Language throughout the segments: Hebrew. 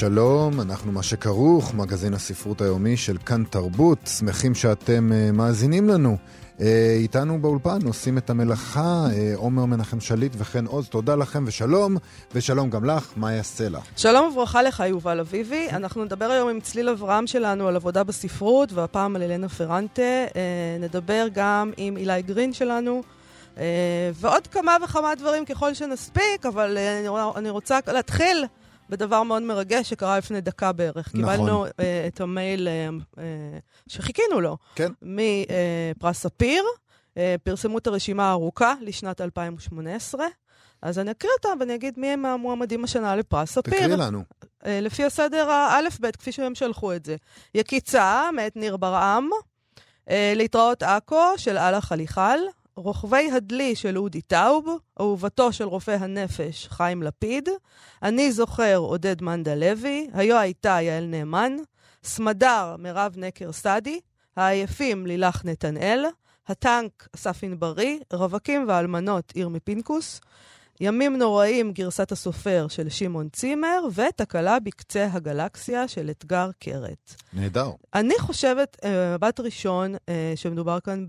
שלום, אנחנו מה שכרוך, מגזין הספרות היומי של כאן תרבות, שמחים שאתם uh, מאזינים לנו. Uh, איתנו באולפן עושים את המלאכה, uh, עומר מנחם שליט וכן עוז, תודה לכם ושלום, ושלום גם לך, מאיה סלע. שלום וברכה לך, יובל אביבי. אנחנו נדבר היום עם צליל אברהם שלנו על עבודה בספרות, והפעם על אלנה פרנטה. Uh, נדבר גם עם אילי גרין שלנו. ועוד כמה וכמה דברים ככל שנספיק, אבל אני רוצה להתחיל בדבר מאוד מרגש שקרה לפני דקה בערך. נכון. קיבלנו uh, את המייל uh, uh, שחיכינו לו. כן. מפרס ספיר. Uh, פרסמו את הרשימה הארוכה לשנת 2018. אז אני אקריא אותה ואני אגיד מי הם המועמדים השנה לפרס ספיר. תקריא לנו. Uh, לפי הסדר האלף-בית, כפי שהם שלחו את זה. יקיצה, מאת ניר ברעם. Uh, להתראות עכו, של אללה חליחל. רוכבי הדלי של אודי טאוב, אהובתו של רופא הנפש חיים לפיד, אני זוכר עודד מנדה לוי, היו הייתה יעל נאמן, סמדר מירב נקר סעדי, העייפים לילך נתנאל, הטנק אסף ענברי, רווקים ואלמנות ירמי פינקוס, ימים נוראים גרסת הסופר של שמעון צימר, ותקלה בקצה הגלקסיה של אתגר קרת. נהדר. אני חושבת, מבט ראשון, שמדובר כאן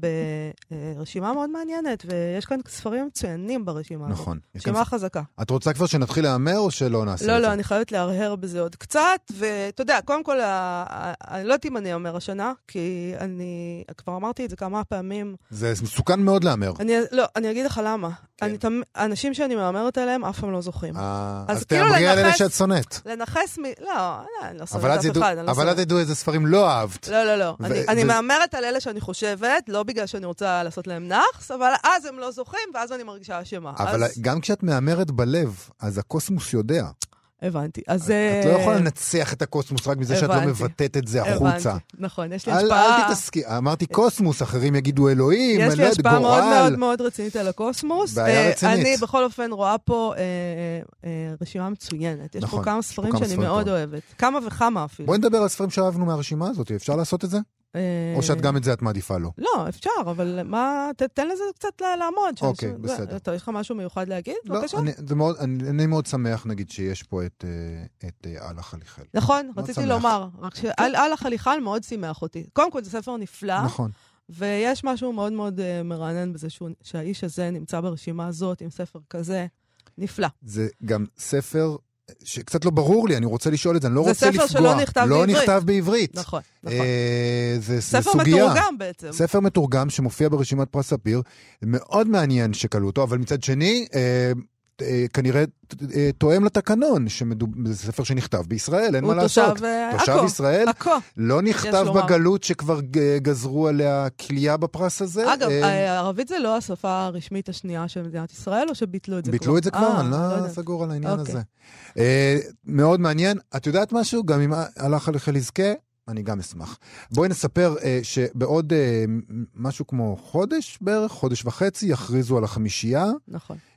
ברשימה מאוד מעניינת, ויש כאן ספרים מצוינים ברשימה הזאת. נכון. רשימה חזקה. את רוצה כבר שנתחיל להמר או שלא נעשה לא, את זה? לא, אני חייבת להרהר בזה עוד קצת, ואתה יודע, קודם כל, אני לא יודעת אם אני אומר השנה, כי אני כבר אמרתי את זה כמה פעמים. זה מסוכן מאוד להמר. אני, לא, אני אגיד לך למה. כן. אני, אנשים שאני מהמרת עליהם אף פעם לא זוכים. אה, אז אז כאילו תאמרי על אלה שאת שונאת. לנכס מ... לא, לא, אני לא שונאת אף אז אחד, לא אבל. אז ידעו איזה ספרים לא אהבת. לא, לא, לא. אני, מהמרת על אלה שאני חושבת, לא בגלל שאני רוצה לעשות להם נאחס, אבל אז הם לא זוכים, ואז אני מרגישה אשמה. אבל אז... גם כשאת מהמרת בלב, אז הקוסמוס יודע. הבנתי. אז... את לא אה, יכולה לנצח את הקוסמוס רק מזה שאת לא. מבטאת את זה החוצה. הבנתי, נכון, יש לי השפעה... אל תתעסקי, אמרתי קוסמוס, אחרים יגידו אלוהים, יש אני לא לי יודעת, השפעה מאוד גורל. מאוד מאוד רצינית על הקוסמוס. בעיה אה, רצינית. אני בכל אופן רואה פה אה, אה, אה, רשימה מצוינת. יש נכון, פה כמה יש פה ספרים כמה שאני מאוד. אוהבת. כמה וכמה אפילו. בואי נדבר על ספרים שאהבנו מהרשימה הזאת, אפשר לעשות את זה? אה, או שאת גם את זה את מעדיפה לא? לא, אפשר, אבל מה... ת- תן לזה קצת לעמוד. אוקיי, זה- בסדר. אתה, יש לך משהו מיוחד להגיד? לא, בבקשה. אני, מאוד, אני, אני מאוד שמח, נגיד, שיש פה את, אה, את אה, אללה חליחל. נכון, רציתי. לומר, רק שאל החליחל מאוד שימח אותי. קודם כל, זה ספר נפלא, נכון. ויש משהו מאוד מאוד אה, מרענן בזה שהוא- שהאיש הזה נמצא ברשימה הזאת עם ספר כזה. נפלא. זה גם ספר שקצת לא ברור לי, אני רוצה לשאול את זה, אני לא זה רוצה ספר לפגוע. שלא נכתב לא בעברית. נכתב בעברית. נכון, נכון. אה, זה, זה ספר סוגיה. מתורגם בעצם. ספר מתורגם שמופיע ברשימת פרס ספיר, מאוד מעניין שקלו אותו, אבל מצד שני, אה, אה, כנראה אה, תואם לתקנון, שמדוב... זה ספר שנכתב בישראל, אין הוא מה לעשות. תושב אה, תושב עכו. ישראל, עכו. לא נכתב. בגלות שכבר גזרו עליה כליאה בפרס הזה. אגב, אה, הערבית זה לא השפה הרשמית השנייה של מדינת ישראל, או שביטלו את זה כבר? ביטלו את זה כבר, אה, אני לא לא. סגור על העניין אוקיי. הזה. אה, מאוד מעניין. את יודעת משהו? גם אם הלך עליך לזכה, אני גם אשמח. בואי נספר אה, שבעוד אה, משהו כמו חודש בערך, חודש וחצי, יכריזו על החמישייה. נכון, אה,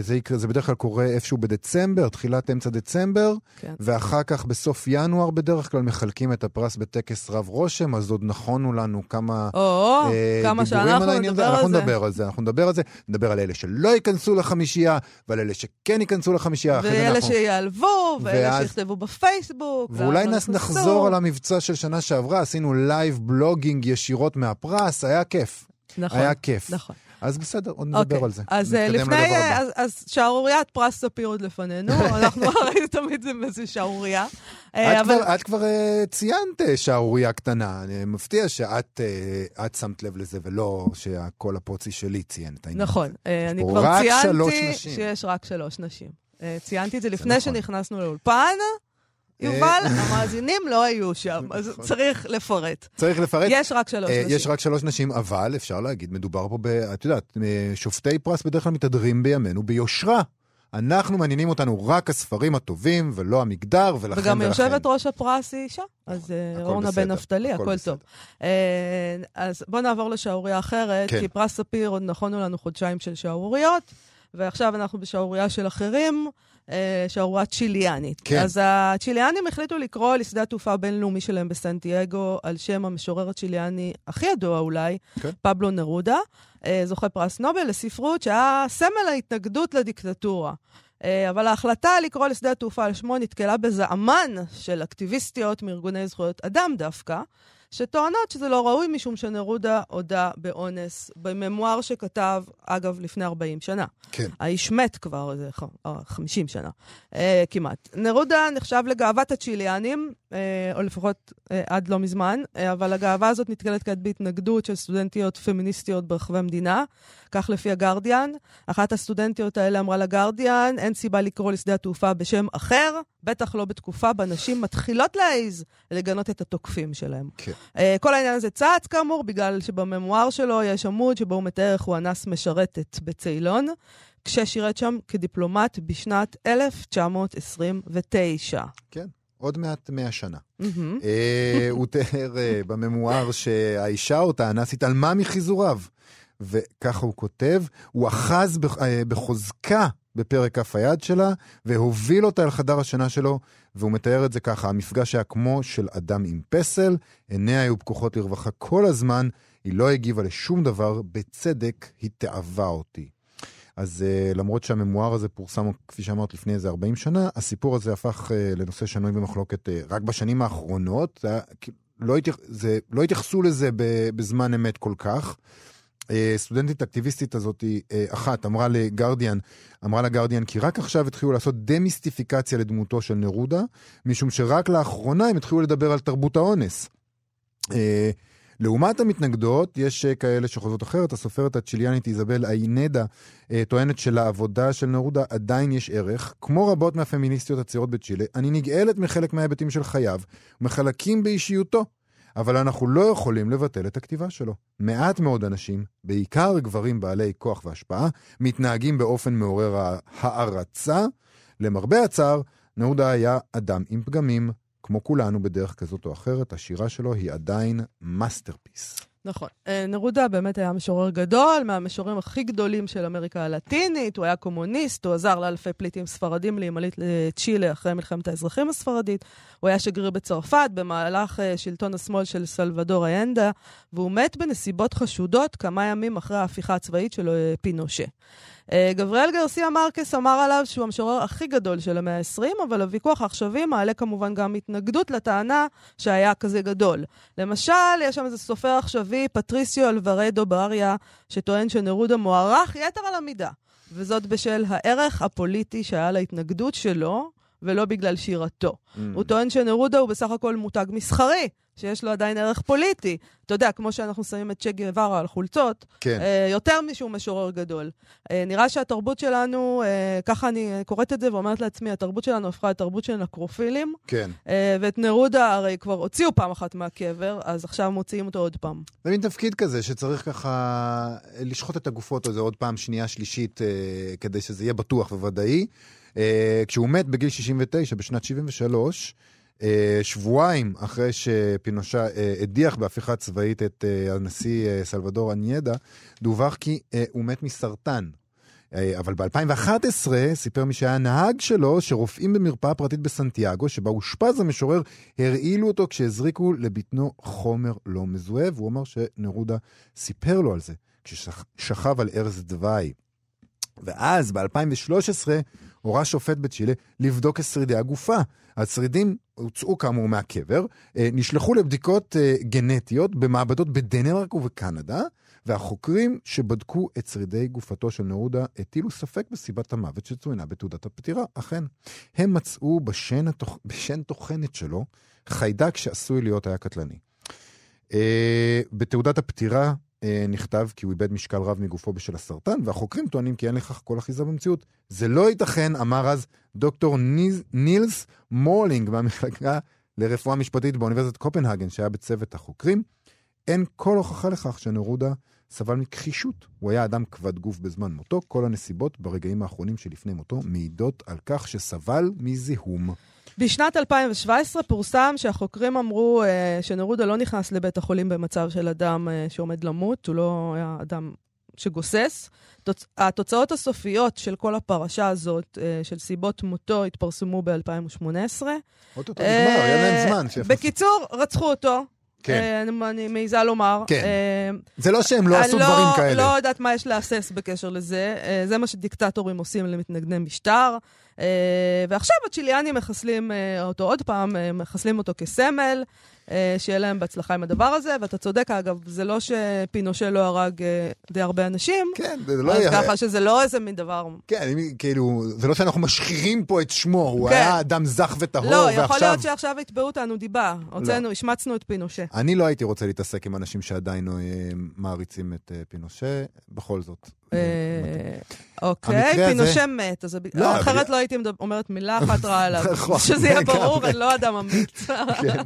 זה, יקרה, זה בדרך כלל קורה איפשהו בדצמבר, תחילת אמצע דצמבר, כן. ואחר כך בסוף ינואר בדרך כלל מחלקים את הפרס בטקס רב רושם, אז עוד נכונו לנו כמה... או, אה, כמה דיבורים על העניין הזה. נדבר אנחנו על זה. נדבר על זה, אנחנו נדבר על זה, נדבר על אלה שלא ייכנסו לחמישייה, ועל אלה שכן ייכנסו לחמישייה. ואלה אנחנו- שיעלבו, ואלה ואז- שיכתבו בפייסבוק. ואולי נס-. נחזור על המבצע של שנה שעברה, עשינו live blogging ישירות מהפרס, היה כיף. נכון, היה כיף. נכון. אז בסדר, עוד נדבר אוקיי, על זה. אז אה, לפני, אז- אז שערוריית פרס ספיר עוד לפנינו, אנחנו הרי תמיד זה איזה שערורייה. אה, את אבל כבר, את כבר אה, ציינת שערורייה קטנה, אני מפתיע שאת uh, את שמת לב לזה ולא שהקול הפוצי שלי ציין את העניין. נכון, אני כבר ציינתי. שיש רק שלוש נשים. ציינתי את זה לפני נכון. שנכנסנו לאולפן. יובל, המאזינים לא היו שם, אז נכון. צריך לפרט. צריך לפרט. יש רק שלוש אה, נשים. יש רק שלוש נשים, אבל אפשר להגיד, מדובר פה ב... את יודעת, אה, שופטי פרס בדרך כלל מתהדרים בימינו ביושרה. אנחנו מעניינים אותנו רק הספרים הטובים ולא המגדר, ולכן וגם ולכן. יושבת ראש הפרס היא אישה, אז אה, אורנה בן נפתלי, הכל. טוב. אה, אז בואו נעבור לשערורייה אחרת, כן. כי פרס ספיר עוד נכונו לנו חודשיים של שערוריות, ועכשיו אנחנו בשערורייה של אחרים. אה, שערורייה צ'יליאנית. כן. אז הצ'יליאנים החליטו לקרוא לשדה התעופה הבינלאומי שלהם בסנטיאגו על שם המשורר הצ'יליאני הכי ידוע אולי, כן. פבלו נרודה, אה, זוכה פרס נובל לספרות שהיה סמל ההתנגדות לדיקטטורה. אה, אבל ההחלטה לקרוא לשדה התעופה על שמו נתקלה בזעמן של אקטיביסטיות מארגוני זכויות אדם דווקא, שטוענות שזה לא ראוי משום שנרודה הודה באונס בממואר שכתב, אגב, לפני 40 שנה. כן. האיש מת כבר איזה ח- אה, 50 שנה, אה, כמעט. נרודה נחשב לגאוות הצ'יליאנים, או לפחות אה, עד לא מזמן, אה, אבל הגאווה הזאת נתקלת כעת בהתנגדות של סטודנטיות פמיניסטיות ברחבי המדינה, כך לפי הגרדיאן. אחת הסטודנטיות האלה אמרה לגרדיאן, אין סיבה לקרוא לשדה התעופה בשם אחר, בטח לא בתקופה בה נשים מתחילות להעיז לגנות את התוקפים שלהם. כן. אה, כל העניין הזה צץ, כאמור, בגלל שבממואר שלו יש עמוד שבו הוא מתאר איך הוא אנס משרתת בצאלון, כששירת שם כדיפלומט בשנת 1929. כן, עוד מעט מאה שנה. אה, הוא תיאר אה, בממואר שהאישה אותה אנס התעלמה מחיזוריו. וככה הוא כותב, הוא אחז אה, בחוזקה בפרק כף היד שלה, והוביל אותה אל חדר השינה שלו, והוא מתאר את זה ככה, המפגש היה כמו של אדם עם פסל, עיניה היו פקוחות לרווחה כל הזמן, היא לא הגיבה לשום דבר, בצדק היא תאווה אותי. אז uh, למרות שהממואר הזה פורסם, כפי שאמרת, לפני איזה 40 שנה, הסיפור הזה הפך uh, לנושא שנוי במחלוקת uh, רק בשנים האחרונות. זה, לא, התייח, זה, לא התייחסו לזה בזמן אמת כל כך. Uh, סטודנטית אקטיביסטית הזאת, uh, אחת, אמרה לגרדיאן, אמרה לגרדיאן כי רק עכשיו התחילו לעשות דמיסטיפיקציה לדמותו של נרודה, משום שרק לאחרונה הם התחילו לדבר על תרבות האונס. לעומת המתנגדות, יש אה, כאלה שחוזרות אחרת. הסופרת הצ'יליאנית איזבל איינדה אה, טוענת שלעבודה של נרודה עדיין יש ערך. כמו רבות מהפמיניסטיות הצעירות בצ'ילה, אני נגאלת מחלק מההיבטים של חייו, מחלקים באישיותו. אבל אנחנו לא יכולים לבטל את הכתיבה שלו. מעט מאוד אנשים, בעיקר גברים בעלי כוח והשפעה, מתנהגים באופן מעורר הערצה. למרבה הצער, נרודה היה אדם עם פגמים, כמו כולנו בדרך כזאת או אחרת, השירה שלו היא עדיין masterpiece. נכון. אה, נרודה באמת היה משורר גדול, מהמשוררים הכי גדולים של אמריקה הלטינית, הוא היה קומוניסט, הוא עזר לאלפי פליטים ספרדים להימלט לצ'ילה אחרי מלחמת האזרחים הספרדית, הוא היה שגריר בצרפת במהלך אה, שלטון השמאל של סלבדור איינדה, והוא מת בנסיבות חשודות כמה ימים אחרי ההפיכה הצבאית של אה, פינושה. אה, גבריאל גרסיה מרקס אמר עליו שהוא המשורר הכי גדול של המאה ה-20, אבל הוויכוח העכשווי מעלה כמובן גם התנגדות לטענה שהיה כזה גדול. למשל, יש שם איזה סופר עכשווי, פטריסיו אלוורדו בריה, שטוען שנרודה מוערך יתר על המידה, וזאת בשל הערך הפוליטי שהיה להתנגדות שלו, ולא בגלל שירתו. Mm. הוא טוען שנרודה הוא בסך הכל מותג מסחרי, שיש לו עדיין ערך פוליטי. אתה יודע, כמו שאנחנו שמים את צ'ה גווארה על חולצות, כן. אה, יותר משהוא משורר גדול. אה, נראה שהתרבות שלנו, אה, ככה אני קוראת את זה ואומרת לעצמי, התרבות שלנו הפכה לתרבות של נקרופילים, כן. אה, ואת נרודה הרי כבר הוציאו פעם אחת מהקבר, אז עכשיו מוציאים אותו עוד פעם. זה מין תפקיד כזה שצריך ככה לשחוט את הגופות הזה עוד פעם שנייה, שלישית, אה, כדי שזה יהיה בטוח וודאי. אה, כשהוא מת בגיל 69, בשנת 73, אה, שבועיים אחרי שפינושה אה, הדיח בהפיכה צבאית את אה, הנשיא אה, סלבדור אניידה, דווח כי אה, הוא מת מסרטן. אה, אבל ב-2011 סיפר מי שהיה נהג שלו, שרופאים במרפאה פרטית בסנטיאגו, שבה אושפז המשורר, הרעילו אותו כשהזריקו לבטנו חומר לא מזוהה, והוא אמר שנרודה סיפר לו על זה, כששכב על ארז דווי. ואז, ב-2013, הורה שופט בצ'ילה לבדוק את שרידי הגופה. השרידים הוצאו כאמור מהקבר, אה, נשלחו לבדיקות אה, גנטיות במעבדות בדנמרק ובקנדה, והחוקרים שבדקו את שרידי גופתו של נרודה הטילו ספק בסיבת המוות שצוינה בתעודת הפטירה. אכן, הם מצאו בשן, התוכ... בשן טוחנת שלו חיידק שעשוי להיות היה קטלני. אה, בתעודת הפטירה נכתב כי הוא איבד משקל רב מגופו בשל הסרטן, והחוקרים טוענים כי אין לכך כל אחיזה במציאות. זה לא ייתכן, אמר אז דוקטור ניז, נילס מורלינג מהמחלקה לרפואה משפטית באוניברסיטת קופנהגן, שהיה בצוות החוקרים. אין כל הוכחה לכך שנרודה סבל מכחישות. הוא היה אדם כבד גוף בזמן מותו, כל הנסיבות ברגעים האחרונים שלפני מותו מעידות על כך שסבל מזיהום. בשנת 2017 פורסם שהחוקרים אמרו אה, שנרודה לא נכנס לבית החולים במצב של אדם אה, שעומד למות, הוא לא היה אדם שגוסס. תוצ... התוצאות הסופיות של כל הפרשה הזאת, אה, של סיבות מותו, התפרסמו ב-2018. אוטוטו נגמר, היה להם זמן. שיחס- בקיצור, רצחו אותו. כן. אה, אני- אני מעיזה לומר. כן. אה, זה לא שהם לא אני עשו דברים כאלה. לא יודעת מה יש להסס בקשר לזה. אה, זה מה שדיקטטורים עושים למתנגדי משטר. ועכשיו הצ'יליאנים מחסלים אותו עוד פעם, מחסלים אותו כסמל, שיהיה להם בהצלחה עם הדבר הזה. ואתה צודק, אגב, זה לא שפינושה לא הרג אה, די הרבה אנשים, כן, זה לא אז היה... ככה שזה לא איזה מין דבר... כן, אני- כאילו, זה לא שאנחנו משחירים פה את שמו, הוא כן. היה אדם זך וטהור, לא, ועכשיו... יכול להיות שעכשיו יתבעו אותנו דיבה. הוצאנו, השמצנו את פינושה. אני לא הייתי רוצה להתעסק עם אנשים שעדיין אה, מעריצים את אה, פינושה, בכל זאת. אה, אוקיי, פינושה מת, אז לא, אחרת אבל- לא הייתי אומרת מילה אחת רעה עליו. נכון, שזה יהיה לגמרי. ברור, אני לא אדם אמיץ. כן.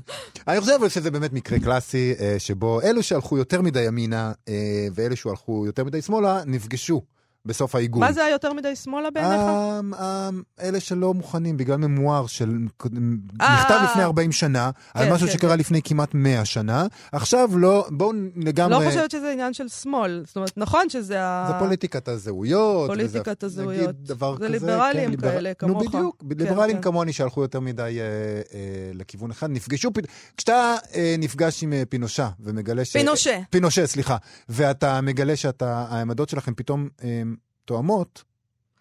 אני חושב שזה באמת מקרה קלאסי, אה, שבו אלו שהלכו יותר מדי ימינה אה, ואלו שהלכו יותר מדי שמאלה, נפגשו בסוף העיגול. מה זה היותר מדי שמאלה בעיניך? אה, אה, אלה שלא מוכנים בגלל ממואר של אה, נכתב אה, לפני אה. 40 שנה, על כן, משהו כן, שקרה כן. לפני כמעט 100 שנה, עכשיו לא, בואו לגמרי... לא חושבת שזה עניין של שמאל. זאת אומרת, נכון שזה ה... זה פוליטיקת הזהויות. פוליטיקת הזהויות. נגיד דבר זה כזה. ליברלים כן, ליבר- כאלה, נו כמוך. בדיוק, כן, ליברלים. כמוני שהלכו יותר מדי אה, אה, לכיוון אחד, נפגשו. כשאתה אה, נפגש עם אה, פינושה ומגלה ש... פינושה. פינושה, סליחה. ואתה מגלה שהעמדות שלכם פתאום אה, תואמות,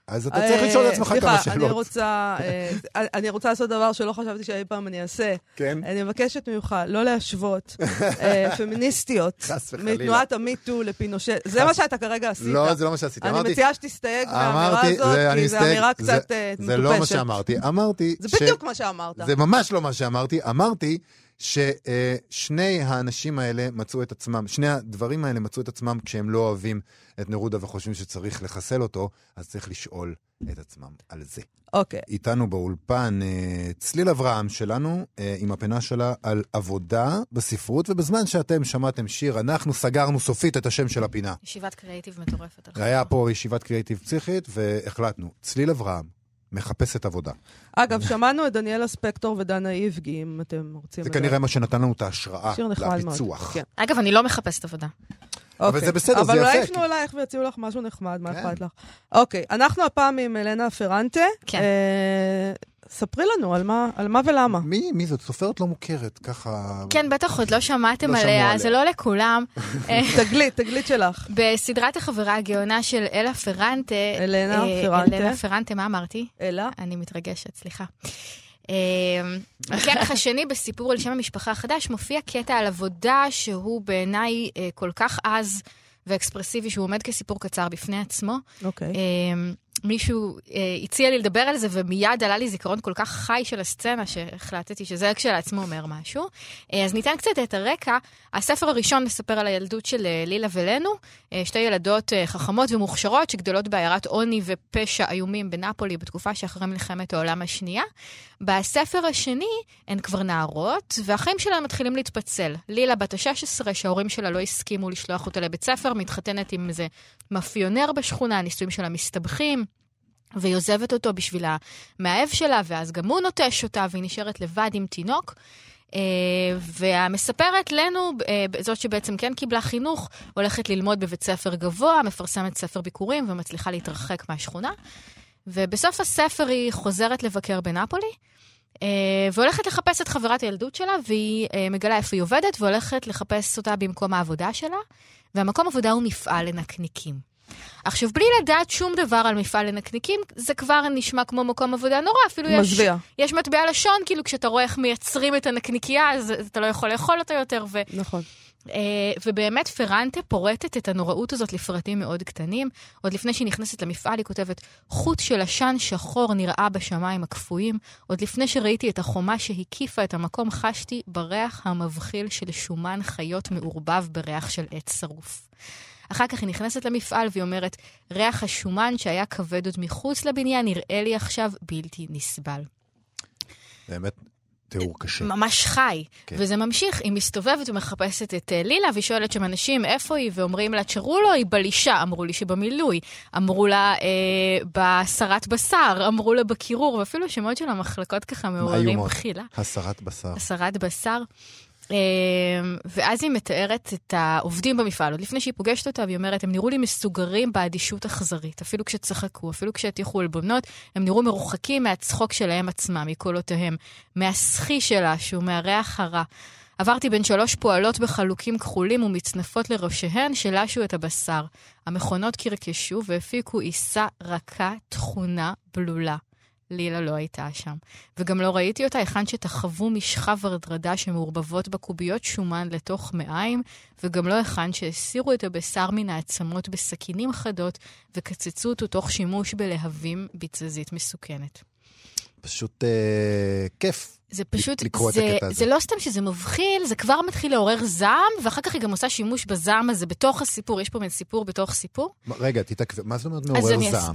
אז אתה צריך אה, לשאול את עצמך כמה סליחה, שאלות. אני רוצה, אה, אני רוצה לעשות דבר שלא חשבתי שאי פעם אני אעשה. כן? אני מבקשת ממך לא להשוות אה, פמיניסטיות. מתנועת המיטו לפינושה. זה מה שאתה כרגע עשית. לא, זה לא מה שעשיתי. אני מציעה שתסתייג מהאמירה הזאת, כי זו אמירה קצת אה, זה לא מה מטופשת. שאמרתי. אמרתי... זה בדיוק מה שאמרת. זה ממש לא מה שאמרתי. אמרתי ששני האנשים האלה מצאו את עצמם, שני הדברים האלה מצאו את עצמם כשהם לא אוהבים את נרודה וחושבים שצריך לחסל אותו, אז צריך לשאול את עצמם על זה. אוקיי. איתנו באולפן אה, צליל אברהם שלנו, אה, עם הפינה שלה על עבודה בספרות, ובזמן שאתם שמעתם שיר, אנחנו סגרנו סופית את השם של הפינה. ישיבת קריאיטיב מטורפת. היה פה ישיבת קריאיטיב פסיכית, והחלטנו, צליל אברהם מחפשת עבודה. אגב, שמענו את דניאלה ספקטור ודנה איבגי, אם אתם רוצים... זה. כנראה מה שנתן לנו את ההשראה שיר נחמד מאוד. לפיצוח. כן. אגב, אני לא מחפשת עבודה. אבל אוקיי. זה בסדר, זה אבל אולי יפה, יפנו כי- אלייך ויציעו לך משהו נחמד, מה כן. אכפת לך? אוקיי, אנחנו הפעם עם אלנה פרנטה. כן. אה, ספרי לנו על מה- על מה ולמה. מי, מי זאת? סופרת לא מוכרת, ככה... כן, בטח עוד לא שמעתם לא עליה, עליה. זה לא לכולם. אה, תגלית, תגלית שלך. בסדרת החברה הגאונה של אלה פרנטה, אלנה אה, פרנטה. אלנה פרנטה, מה אמרתי? אלא? אני מתרגשת, סליחה. אה, בכרך השני בסיפור על שם המשפחה החדש מופיע קטע על עבודה שהוא בעיניי אה, כל כך עז ואקספרסיבי, שהוא עומד כסיפור קצר בפני עצמו. אוקיי. אה, מישהו אה, הציע לי לדבר על זה, ומיד עלה לי זיכרון כל כך חי של הסצנה, שהחלטתי שזה כשלעצמו אומר משהו. אה, אז ניתן קצת את הרקע. הספר הראשון מספר על הילדות של אה, לילה ולנו, אה, שתי ילדות אה, חכמות ומוכשרות שגדלות בעיירת עוני ופשע איומים בנפולי בתקופה שאחרי מלחמת העולם השנייה. בספר השני הן כבר נערות, והחיים שלהן מתחילים להתפצל. לילה בת ה-16, שההורים שלה לא הסכימו לשלוח אותה לבית ספר, מתחתנת עם איזה מאפיונר בשכונה, הנישואים שלה מסתבכים. והיא עוזבת אותו בשביל המאהב שלה, ואז גם הוא נוטש אותה, והיא נשארת לבד עם תינוק. אה, והמספרת לנו, אה, זאת שבעצם כן קיבלה חינוך, הולכת ללמוד בבית ספר גבוה, מפרסמת ספר ביקורים ומצליחה להתרחק מהשכונה. ובסוף הספר היא חוזרת לבקר בנפולי, אה, והולכת לחפש את חברת הילדות שלה, והיא מגלה איפה היא עובדת, והולכת לחפש אותה במקום העבודה שלה, והמקום עבודה הוא מפעל לנקניקים. עכשיו, בלי לדעת שום דבר על מפעל לנקניקים, זה כבר נשמע כמו מקום עבודה נורא, אפילו יש, מזוויע. יש מטבע לשון, כאילו כשאתה רואה איך מייצרים את הנקניקייה, אז אתה לא יכול לאכול אותה יותר, ו, נכון. אה, ובאמת פרנטה פורטת את הנוראות הזאת לפרטים מאוד קטנים. עוד לפני שהיא נכנסת למפעל, היא כותבת, חוט של עשן שחור נראה בשמיים הקפואים. עוד לפני שראיתי את החומה שהקיפה את המקום, חשתי בריח המבחיל של שומן חיות מעורבב בריח של עץ שרוף. אחר כך היא נכנסת למפעל והיא אומרת, ריח השומן שהיה כבד עוד מחוץ לבניין נראה לי עכשיו בלתי נסבל. באמת, תיאור קשה. ממש חי. כן. וזה ממשיך, היא מסתובבת ומחפשת את אה, לילה, והיא שואלת שם אנשים איפה היא, ואומרים לה, תשארו לו, היא בלישה, אמרו לי שבמילוי, אמרו לה אה, בסרת בשר, אמרו לה בקירור, ואפילו שמות של המחלקות ככה מעוררים. בחילה. הסרת בשר. הסרת בשר. אה, ואז היא מתארת את העובדים במפעל, עוד לפני שהיא פוגשת אותה, והיא אומרת, הם נראו לי מסוגרים באדישות אכזרית, אפילו כשצחקו, אפילו כשהטיחו עלבונות, הם נראו מרוחקים מהצחוק שלהם עצמם, מקולותיהם, מהסחי שלה, שהוא מהריח הרע. עברתי בין שלוש פועלות בחלוקים כחולים ומצנפות לראשיהן שלשו את הבשר. המכונות קרקשו והפיקו עיסה רכה, תכונה, בלולה. לילה לא הייתה שם. וגם לא ראיתי אותה היכן שתחוו משחה ורדרדה שמעורבבות בקוביות שומן לתוך מעיים, וגם לא היכן שהסירו את הבשר מן העצמות בסכינים חדות, וקצצו אותו תוך שימוש בלהבים בתזזית מסוכנת. פשוט אה, כיף. זה פשוט, לקרוא את זה, הקטע הזה. זה לא סתם שזה מבחיל, זה כבר מתחיל לעורר זעם, ואחר כך היא גם עושה שימוש בזעם הזה בתוך הסיפור. יש פה מין סיפור בתוך סיפור. רגע, תתעכבי, מה זאת אומרת מעורר אני אס- זעם?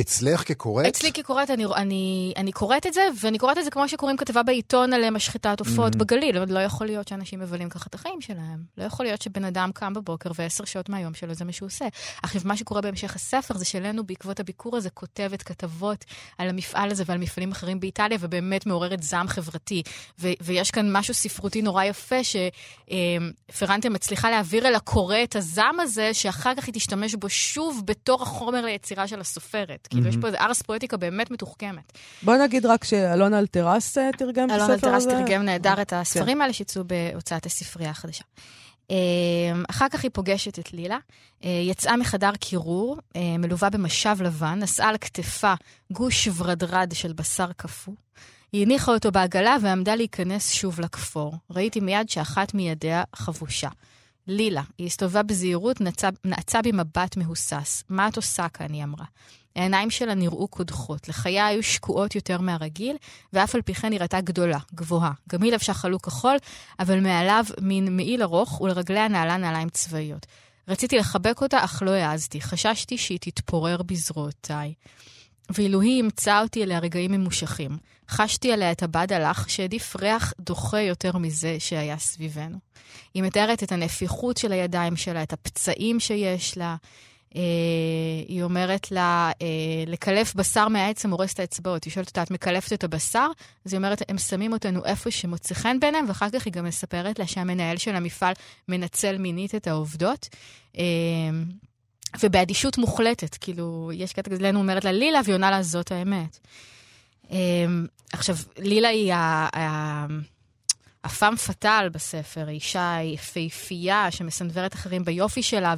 אצלך כקוראת? אצלי כקוראת, אני, אני, אני קוראת את זה, ואני קוראת את זה כמו שקוראים כתבה בעיתון על משחטת עופות Mhm. בגליל. לא יכול להיות שאנשים מבלים ככה את החיים שלהם. לא יכול להיות שבן אדם קם בבוקר ועשר שעות מהיום שלו זה מה שהוא עושה. עכשיו, מה שקורה בהמשך הספר זה שלנו, בעקבות הביקור הזה, כותבת כתבות על המפעל הזה ועל מפעלים אחרים באיטליה, ובאמת מעוררת זעם חברתי. ו- ויש כאן משהו ספרותי נורא יפה, שפרנטה מצליחה להעביר אל הקורא את הזעם הזה, שאחר כך היא תשתמש בו שוב בתור החומר ליצירה של הסופרת. כאילו, יש פה איזה ארס פואטיקה באמת מתוחכמת. בוא נגיד רק שאלון אלטרס אה, תרגם את הספר אלטרס הזה. תרגם נהדר את הספרים האלה שיצאו בהוצאת הספרייה החדשה. אה, אחר כך היא פוגשת את לילה, אה, יצאה מחדר קירור, מלווה במשב לבן, נשאה על כתפה גוש ורדרד של בשר קפוא. היא הניחה אותו בעגלה ועמדה להיכנס שוב לכפור. ראיתי מיד שאחת מידיה חבושה. לילה, היא הסתובבה בזהירות, נעצה, נעצה בי מבט מהוסס. מה את עושה כאן? היא אמרה. העיניים שלה נראו קודחות, לחייה היו שקועות יותר מהרגיל, ואף על פי כן נראתה גדולה, גבוהה. גם היא לבשה חלוק כחול, אבל מעליו מין מעיל ארוך, ולרגליה נעלה נעליים צבאיות. רציתי לחבק אותה, אך לא העזתי. חששתי שהיא תתפורר בזרועותיי. ואילו היא אימצה אותי אליה רגעים ממושכים. חשתי עליה את הבד הלך שהעדיף ריח דוחה יותר מזה שהיה סביבנו. היא מתארת את הנפיחות של הידיים שלה, את הפצעים שיש לה. אה, היא אומרת לה, אה, לקלף בשר מהעצם הורס את האצבעות. היא שואלת אותה, את מקלפת את הבשר? אז היא אומרת, הם שמים אותנו איפה שמוצא חן בעיניהם, ואחר כך היא גם מספרת לה שהמנהל של המפעל מנצל מינית את העובדות. אה, ובאדישות מוחלטת, כאילו, יש קטע כזה, לנו אומרת לה לילה, והיא עונה לה, זאת האמת. Um, עכשיו, לילה היא ה- ה- הפאם פאטל בספר, היא אישה יפהפייה שמסנוורת אחרים ביופי שלה,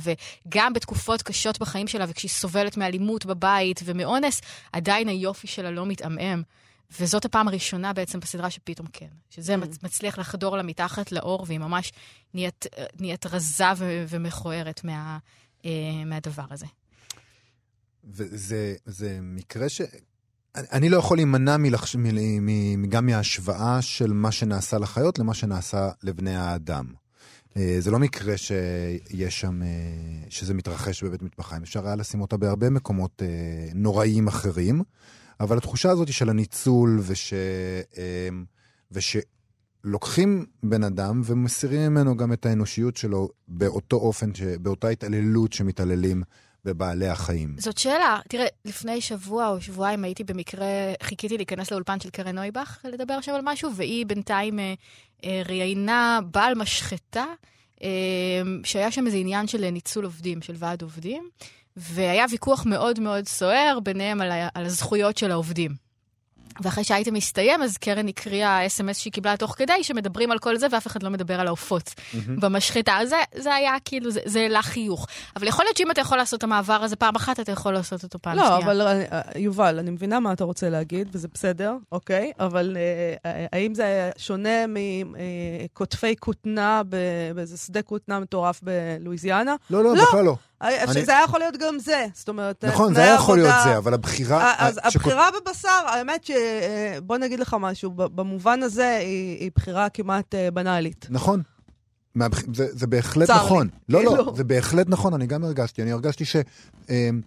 וגם בתקופות קשות בחיים שלה, וכשהיא סובלת מאלימות בבית ומאונס, עדיין היופי שלה לא מתעמעם. וזאת הפעם הראשונה בעצם בסדרה שפתאום כן. שזה Mm. מצ- מצליח לחדור לה מתחת לאור, והיא ממש נהיית, נהיית רזה ו- ומכוערת מה, אה, מהדבר הזה. וזה זה מקרה ש... אני- לא יכול להימנע מלחש... מ... מ... גם מההשוואה של מה שנעשה לחיות למה שנעשה לבני האדם. אה, זה לא מקרה שיש שם, אה, שזה מתרחש בבית מטבחיים. אפשר היה לשים אותה בהרבה מקומות אה, נוראיים אחרים, אבל התחושה הזאת של הניצול וש... ושלוקחים בן אדם ומסירים ממנו גם את האנושיות שלו באותו אופן. באותה התעללות שמתעללים בבעלי החיים. זאת שאלה. תראה, לפני שבוע או שבועיים הייתי במקרה, חיכיתי להיכנס לאולפן של קרן נויבך לדבר שם על משהו, והיא בינתיים אה, אה, ראיינה בעל משחטה, אה, שהיה שם איזה עניין של ניצול עובדים, של ועד עובדים, והיה ויכוח מאוד מאוד סוער ביניהם על, על הזכויות של העובדים. ואחרי שהאייטם הסתיים, אז קרן הקריאה אס.אם.אס שהיא קיבלה תוך כדי, שמדברים על כל זה, ואף אחד לא מדבר על העופות במשחטה. אז זה, זה היה כאילו, זה זה העלה חיוך. אבל יכול להיות שאם אתה יכול לעשות את המעבר הזה פעם אחת, אתה יכול לעשות אותו פעם לא, שנייה. אבל אה, יובל, אני מבינה מה אתה רוצה להגיד, וזה בסדר, אוקיי? אבל אה, אה, האם זה שונה מקוטפי כותנה ב- באיזה שדה כותנה מטורף בלואיזיאנה? לא, לא, לא. בכלל לא. אה, אני- זה היה יכול להיות גם זה. זאת אומרת, אה, נכון, זה היה יכול להיות עבודה- זה, אבל הבחירה... אה, אז אה, שכל- הבחירה בבשר, האמת ש... אה, בוא נגיד לך משהו, במובן הזה היא היא בחירה כמעט אה, בנאלית. נכון. מהבח... זה, זה בהחלט צר לי. נכון. לא, לא, כאילו. זה בהחלט נכון, אני גם הרגשתי. אני הרגשתי ש... אמ,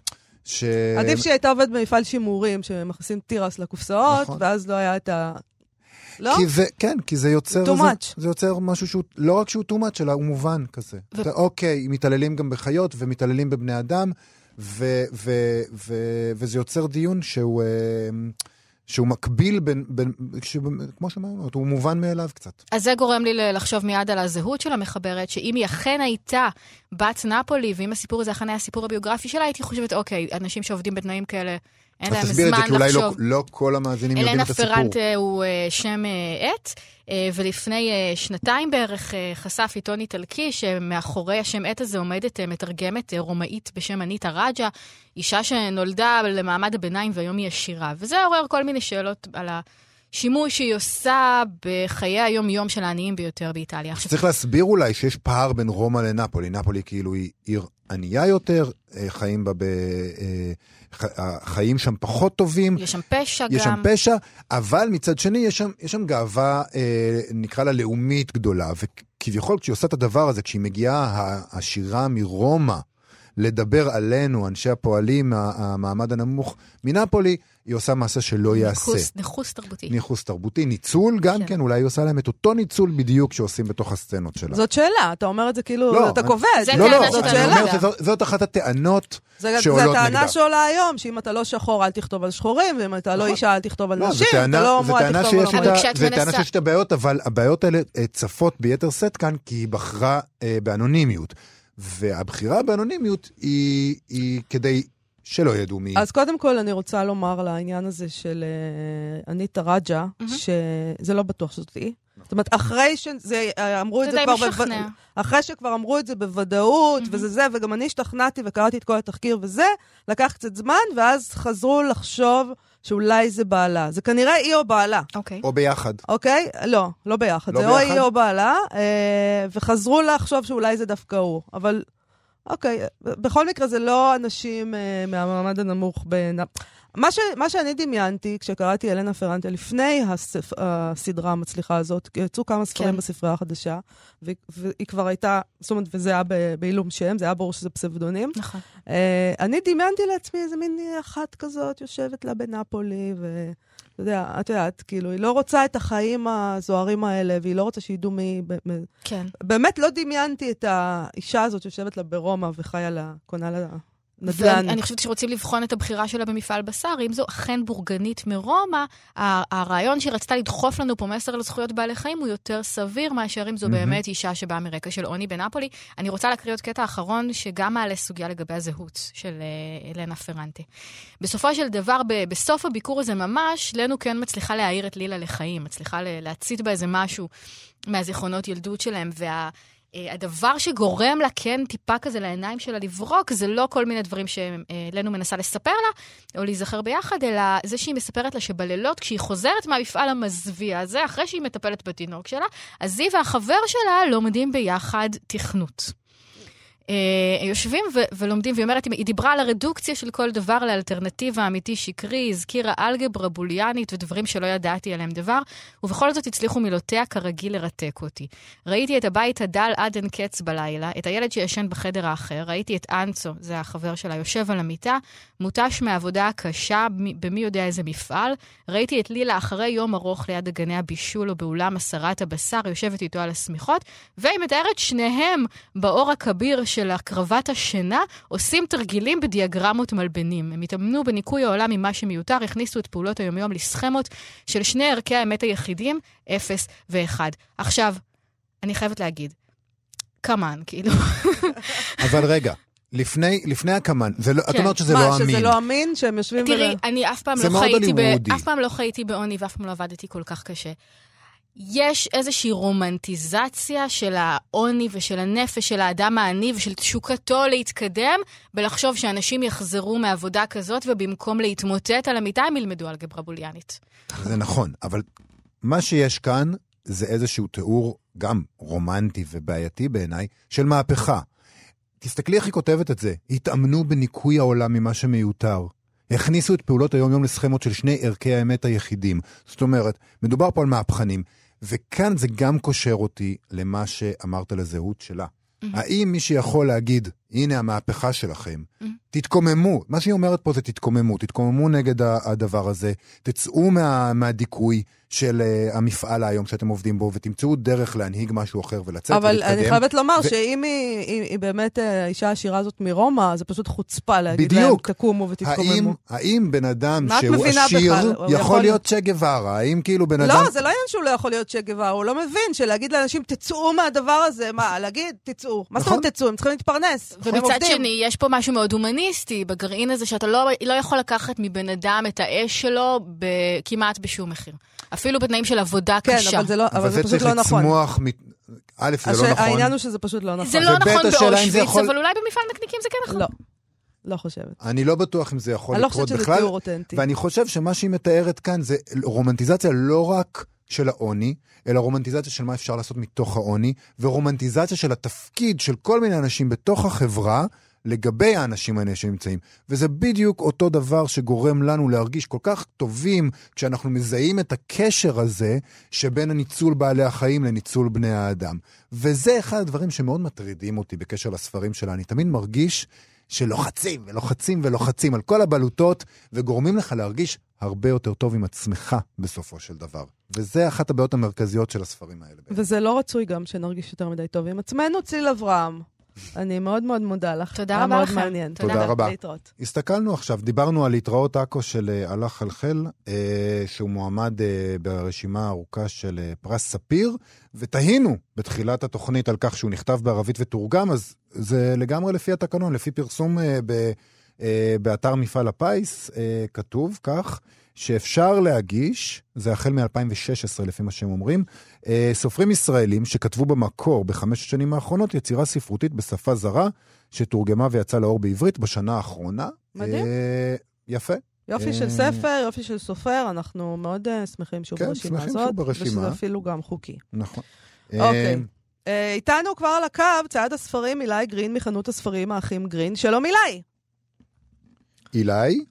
ש... עדיף שהיא הייתה עובדת במפעל שימורים, שמכניסים תירס לקופסאות, נכון. ואז לא היה את ה... לא? כי זה, כן, כי זה יוצר... Too זה, much. זה יוצר משהו שהוא, לא רק שהוא too much, אלא הוא מובן כזה. ו- אתה, אוקיי, מתעללים גם בחיות ומתעללים בבני אדם, ו, ו, ו, וזה יוצר דיון שהוא, אה, שהוא מקביל בין, בין ש, כמו שאמרנו, הוא מובן מאליו קצת. אז זה גורם לי לחשוב מיד על הזהות של המחברת, שאם היא אכן הייתה בת נפולי, ואם הסיפור הזה אכן היה הסיפור הביוגרפי שלה, הייתי חושבת, אוקיי, אנשים שעובדים בתנאים כאלה, אין להם אז תסביר את זה, זמן כי אולי לא, לחשוב. לא כל המאזינים יודעים את הסיפור. פרנטה הוא אה, שם אה, עט, אה, ולפני אה, שנתיים בערך אה, חשף עיתון איטלקי שמאחורי השם עט הזה עומדת אה, מתרגמת אה, רומאית בשם אניטה רג'ה, אישה שנולדה למעמד הביניים והיום היא עשירה. וזה עורר כל מיני שאלות על השימוש שהיא עושה בחיי היום-יום של העניים ביותר באיטליה. צריך להסביר אולי שיש פער בין רומא לנפולי. נפולי כאילו היא עיר ענייה יותר, אה, חיים בה ב... אה, ח- החיים שם פחות טובים. יש שם פשע יש שם גם. פשע, אבל מצד שני יש שם, יש שם גאווה, אה, נקרא לה לאומית גדולה, וכביכול כשהיא עושה את הדבר הזה, כשהיא מגיעה העשירה מרומא לדבר עלינו, אנשי הפועלים, המעמד הנמוך מנפולי, היא עושה מעשה שלא ייעשה. ניכוס- ניכוס תרבותי. ניכוס תרבותי, ניצול גם כן. כן, אולי היא עושה להם את אותו ניצול בדיוק שעושים בתוך הסצנות שלה. זאת שאלה, אתה אומר את זה כאילו, לא, אתה קובע את זה. לא, לא, זאת שאלה. אומר שזאת זאת אחת הטענות זה זה שעולות הטענה נגדה. שעולה היום, שאם אתה לא שחור, אל תכתוב על שחורים, ואם אתה לא נכון. אישה, אל תכתוב על לא, נשים, זו אתה לא זו הומו, אל תכתוב על כשאת זו טענה שיש איתה בעיות, אבל הבעיות האלה אה, צפות ביתר שאת כאן, כי היא בחרה אה, באנונימיות. והבחירה באנונימיות היא, היא כדי שלא ידעו מי. אז קודם כל אני רוצה לומר לעניין הזה של אה, אניטה רג'ה, מהמם. שזה לא בטוח שזאת היא. זאת אומרת, אחרי שאמרו את זה זה די כבר... משכנע. אחרי שכבר אמרו את זה בוודאות, מהמם. וזה זה, וגם אני השתכנעתי וקראתי את כל התחקיר וזה, לקח קצת זמן, ואז חזרו לחשוב שאולי זה בעלה. זה כנראה היא או בעלה. אוקיי. או ביחד. אוקיי? לא, לא ביחד. לא זה או ביחד? היא או בעלה, אה, וחזרו לחשוב שאולי זה דווקא הוא. אבל, אוקיי, בכל מקרה זה לא אנשים אה, מהמעמד הנמוך בין... מה, ש, מה שאני דמיינתי כשקראתי אלנה פרנטה לפני הספ, הסדרה המצליחה הזאת, יצאו כמה ספרים כן. בספרייה החדשה, והיא, כבר הייתה, זאת אומרת, וזה היה בעילום שם, זה היה ברור שזה פסבדונים. נכון. אה, אני דמיינתי לעצמי איזה מין אחת כזאת יושבת לה בנפולי, ואתה יודע, את יודעת, כאילו, היא לא רוצה את החיים הזוהרים האלה, והיא לא רוצה שידעו מי... כן. באמת לא דמיינתי את האישה הזאת שיושבת לה ברומא וחיה לה, קונה לה נדל"ן. ואני חושבת שרוצים לבחון את הבחירה שלה במפעל בשר. אם זו אכן בורגנית מרומא, הרעיון שהיא רצתה לדחוף לנו פה מסר על זכויות בעלי חיים הוא יותר סביר מאשר אם זו מהמם. באמת אישה שבאה מרקע של עוני בנפולי. אני רוצה להקריא עוד קטע אחרון שגם מעלה סוגיה לגבי הזהות של אה, אלנה פרנטה. בסופו של דבר, ב- בסוף הביקור הזה ממש, לנו כן מצליחה להעיר את לילה לחיים, מצליחה להצית בה איזה משהו מהזיכרונות ילדות שלהם, וה... אה, הדבר שגורם לה כן טיפה כזה לעיניים שלה לברוק, זה לא כל מיני דברים שלנו מנסה לספר לה, או להיזכר ביחד, אלא זה שהיא מספרת לה שבלילות, כשהיא חוזרת מהמפעל המזוויע הזה, אחרי שהיא מטפלת בתינוק שלה, אז היא והחבר שלה לומדים ביחד תכנות. אה, יושבים ו- ולומדים, והיא אומרת, היא דיברה על הרדוקציה של כל דבר לאלטרנטיבה אמיתי שקרי, הזכירה אלגברה בוליאנית ודברים שלא ידעתי עליהם דבר, ובכל זאת הצליחו מילותיה כרגיל לרתק אותי. ראיתי את הבית הדל עד אין קץ בלילה, את הילד שישן בחדר האחר, ראיתי את אנצו, זה החבר שלה, יושב על המיטה, מותש מהעבודה הקשה במי יודע איזה מפעל, ראיתי את לילה אחרי יום ארוך ליד אגני הבישול או באולם הסרת הבשר, יושבת איתו על השמיכות, והיא מתארת שניהם באור הכביר של הקרבת השינה, עושים תרגילים בדיאגרמות מלבנים. הם התאמנו בניקוי העולם ממה שמיותר, הכניסו את פעולות היומיום לסכמות של שני ערכי האמת היחידים, אפס ואחד. עכשיו, אני חייבת להגיד, כמובן, כאילו, אבל רגע, לפני, לפני הקמן, זה לא, את כן. אומרת שזה מה, לא אמין. שזה לא אמין שהם יושבים... תראי, ול- אני אף פעם לא חייתי, ב... אף פעם לא חייתי בעוני ואף פעם לא עבדתי כל כך קשה. יש איזושהי רומנטיזציה של העוני ושל הנפש של האדם העני ושל תשוקתו להתקדם, בלחשוב שאנשים יחזרו מעבודה כזאת ובמקום להתמוטט על המיטה הם ילמדו אלגברה בוליאנית. זה נכון, אבל מה שיש כאן זה איזשהו תיאור גם רומנטי ובעייתי בעיניי של מהפכה. תסתכלי איך היא כותבת את זה. התאמנו בניקוי העולם ממה שמיותר. הכניסו את פעולות היום-יום לסכמות של שני ערכי האמת היחידים. זאת אומרת, מדובר פה על מהפכנים, וכאן זה גם קושר אותי למה שאמרת לזהות שלה. האם מי שיכול להגיד, הנה המהפכה שלכם. תתקוממו. מה שהיא אומרת פה זה תתקוממו. תתקוממו נגד הדבר הזה. תצאו מה, מהדיכוי של uh, המפעל היום שאתם עובדים בו, ותמצאו דרך להנהיג משהו אחר ולצאת אבל ולהתקדם. אני חייבת לומר ו- שאם היא, היא, היא באמת אה, האישה העשירה הזאת מרומא, זה פשוט חוצפה להגיד בדיוק. להם, תקומו ותתקוממו. האם, האם בן אדם שהוא עשיר בכלל? יכול יכול להיות צ'ה גווארה? האם כאילו בן אדם... לא, זה לא עניין שהוא לא יכול להיות צ'ה גווארה, הוא לא מבין שלהגיד לאנשים, תצאו מהדבר הזה, מה, להגיד, תצאו. מה זאת נכון. אומרת תצאו? הם צריכים להתפרנס. ומצד עובדים. שני, יש פה משהו מאוד הומניסטי בגרעין הזה, שאתה לא, לא יכול לקחת מבן אדם את האש שלו ב, כמעט בשום מחיר. אפילו בתנאים של עבודה כן, קשה. אבל זה, לא, אבל אבל זה זה פשוט צריך לא נכון. לצמוח... מ- א', זה. לא נכון. העניין הוא שזה פשוט לא נכון. זה לא נכון השאלה אם זה באושוויץ, יכול- אבל אולי במפעל נקניקים זה כן נכון. לא, לא חושבת. אני לא בטוח אם זה יכול אני לא לקרות חושבת שזה בכלל. תיאור אותנטי. ואני חושב שמה שהיא מתארת כאן זה רומנטיזציה לא רק של העוני, אלא רומנטיזציה של מה אפשר לעשות מתוך העוני, ורומנטיזציה של התפקיד של כל מיני אנשים בתוך החברה לגבי האנשים האלה שנמצאים. וזה בדיוק אותו דבר שגורם לנו להרגיש כל כך טובים כשאנחנו מזהים את הקשר הזה שבין הניצול בעלי החיים לניצול בני האדם. וזה אחד הדברים שמאוד מטרידים אותי בקשר לספרים שלה. אני תמיד מרגיש שלוחצים ולוחצים ולוחצים על כל הבלוטות, וגורמים לך להרגיש הרבה יותר טוב עם עצמך בסופו של דבר. וזה אחת הבעיות המרכזיות של הספרים האלה. וזה לא רצוי גם שנרגיש יותר מדי טוב עם עצמנו, ציל אברהם. אני מאוד מאוד מודה לך. תודה היה רבה מאוד לכם. מעניין. תודה רבה. להתראות. הסתכלנו עכשיו, דיברנו על להתראות עכו של אה, הלך חלחל, אה, שהוא מועמד אה, ברשימה הארוכה של אה, פרס ספיר, ותהינו בתחילת התוכנית על כך שהוא נכתב בערבית ותורגם, אז זה לגמרי לפי התקנון, לפי פרסום אה, ב, אה, באתר מפעל הפיס, אה, כתוב כך, שאפשר להגיש, זה החל מ-2016 לפי מה שהם אומרים, אה, סופרים ישראלים שכתבו במקור בחמש השנים האחרונות יצירה ספרותית בשפה זרה, שתורגמה ויצאה לאור בעברית בשנה האחרונה. מדהים. אה, יפה. יופי של אה, ספר, יופי של סופר, אנחנו מאוד שמחים שהוא כן, ברשימה שמחים הזאת. שהוא ברשימה. ושזה אפילו גם חוקי. נכון. אוקיי. איתנו כבר על הקו, צעד הספרים, אילי גרין מחנות הספרים האחים גרין. שלום אילי. אילי,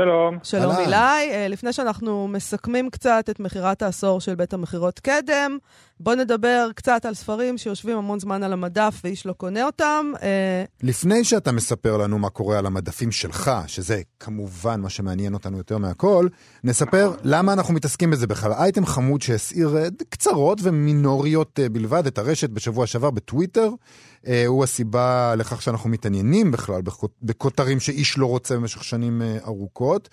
שלום. שלום. אילי. אה, לפני שאנחנו מסכמים קצת את מכירת העשור של בית המכירות קדם, בוא נדבר קצת על ספרים שיושבים המון זמן על המדף ואיש לא קונה אותם. אה, לפני שאתה מספר לנו מה קורה על המדפים שלך, שזה כמובן מה שמעניין אותנו יותר מהכל, נספר למה אנחנו מתעסקים בזה בכלל. אייטם חמוד שהסעיר אה, קצרות ומינוריות אה, בלבד את הרשת בשבוע שעבר בטוויטר, הוא הסיבה לכך שאנחנו מתעניינים בכלל בכות- בכותרים שאיש לא רוצה במשך שנים ארוכות.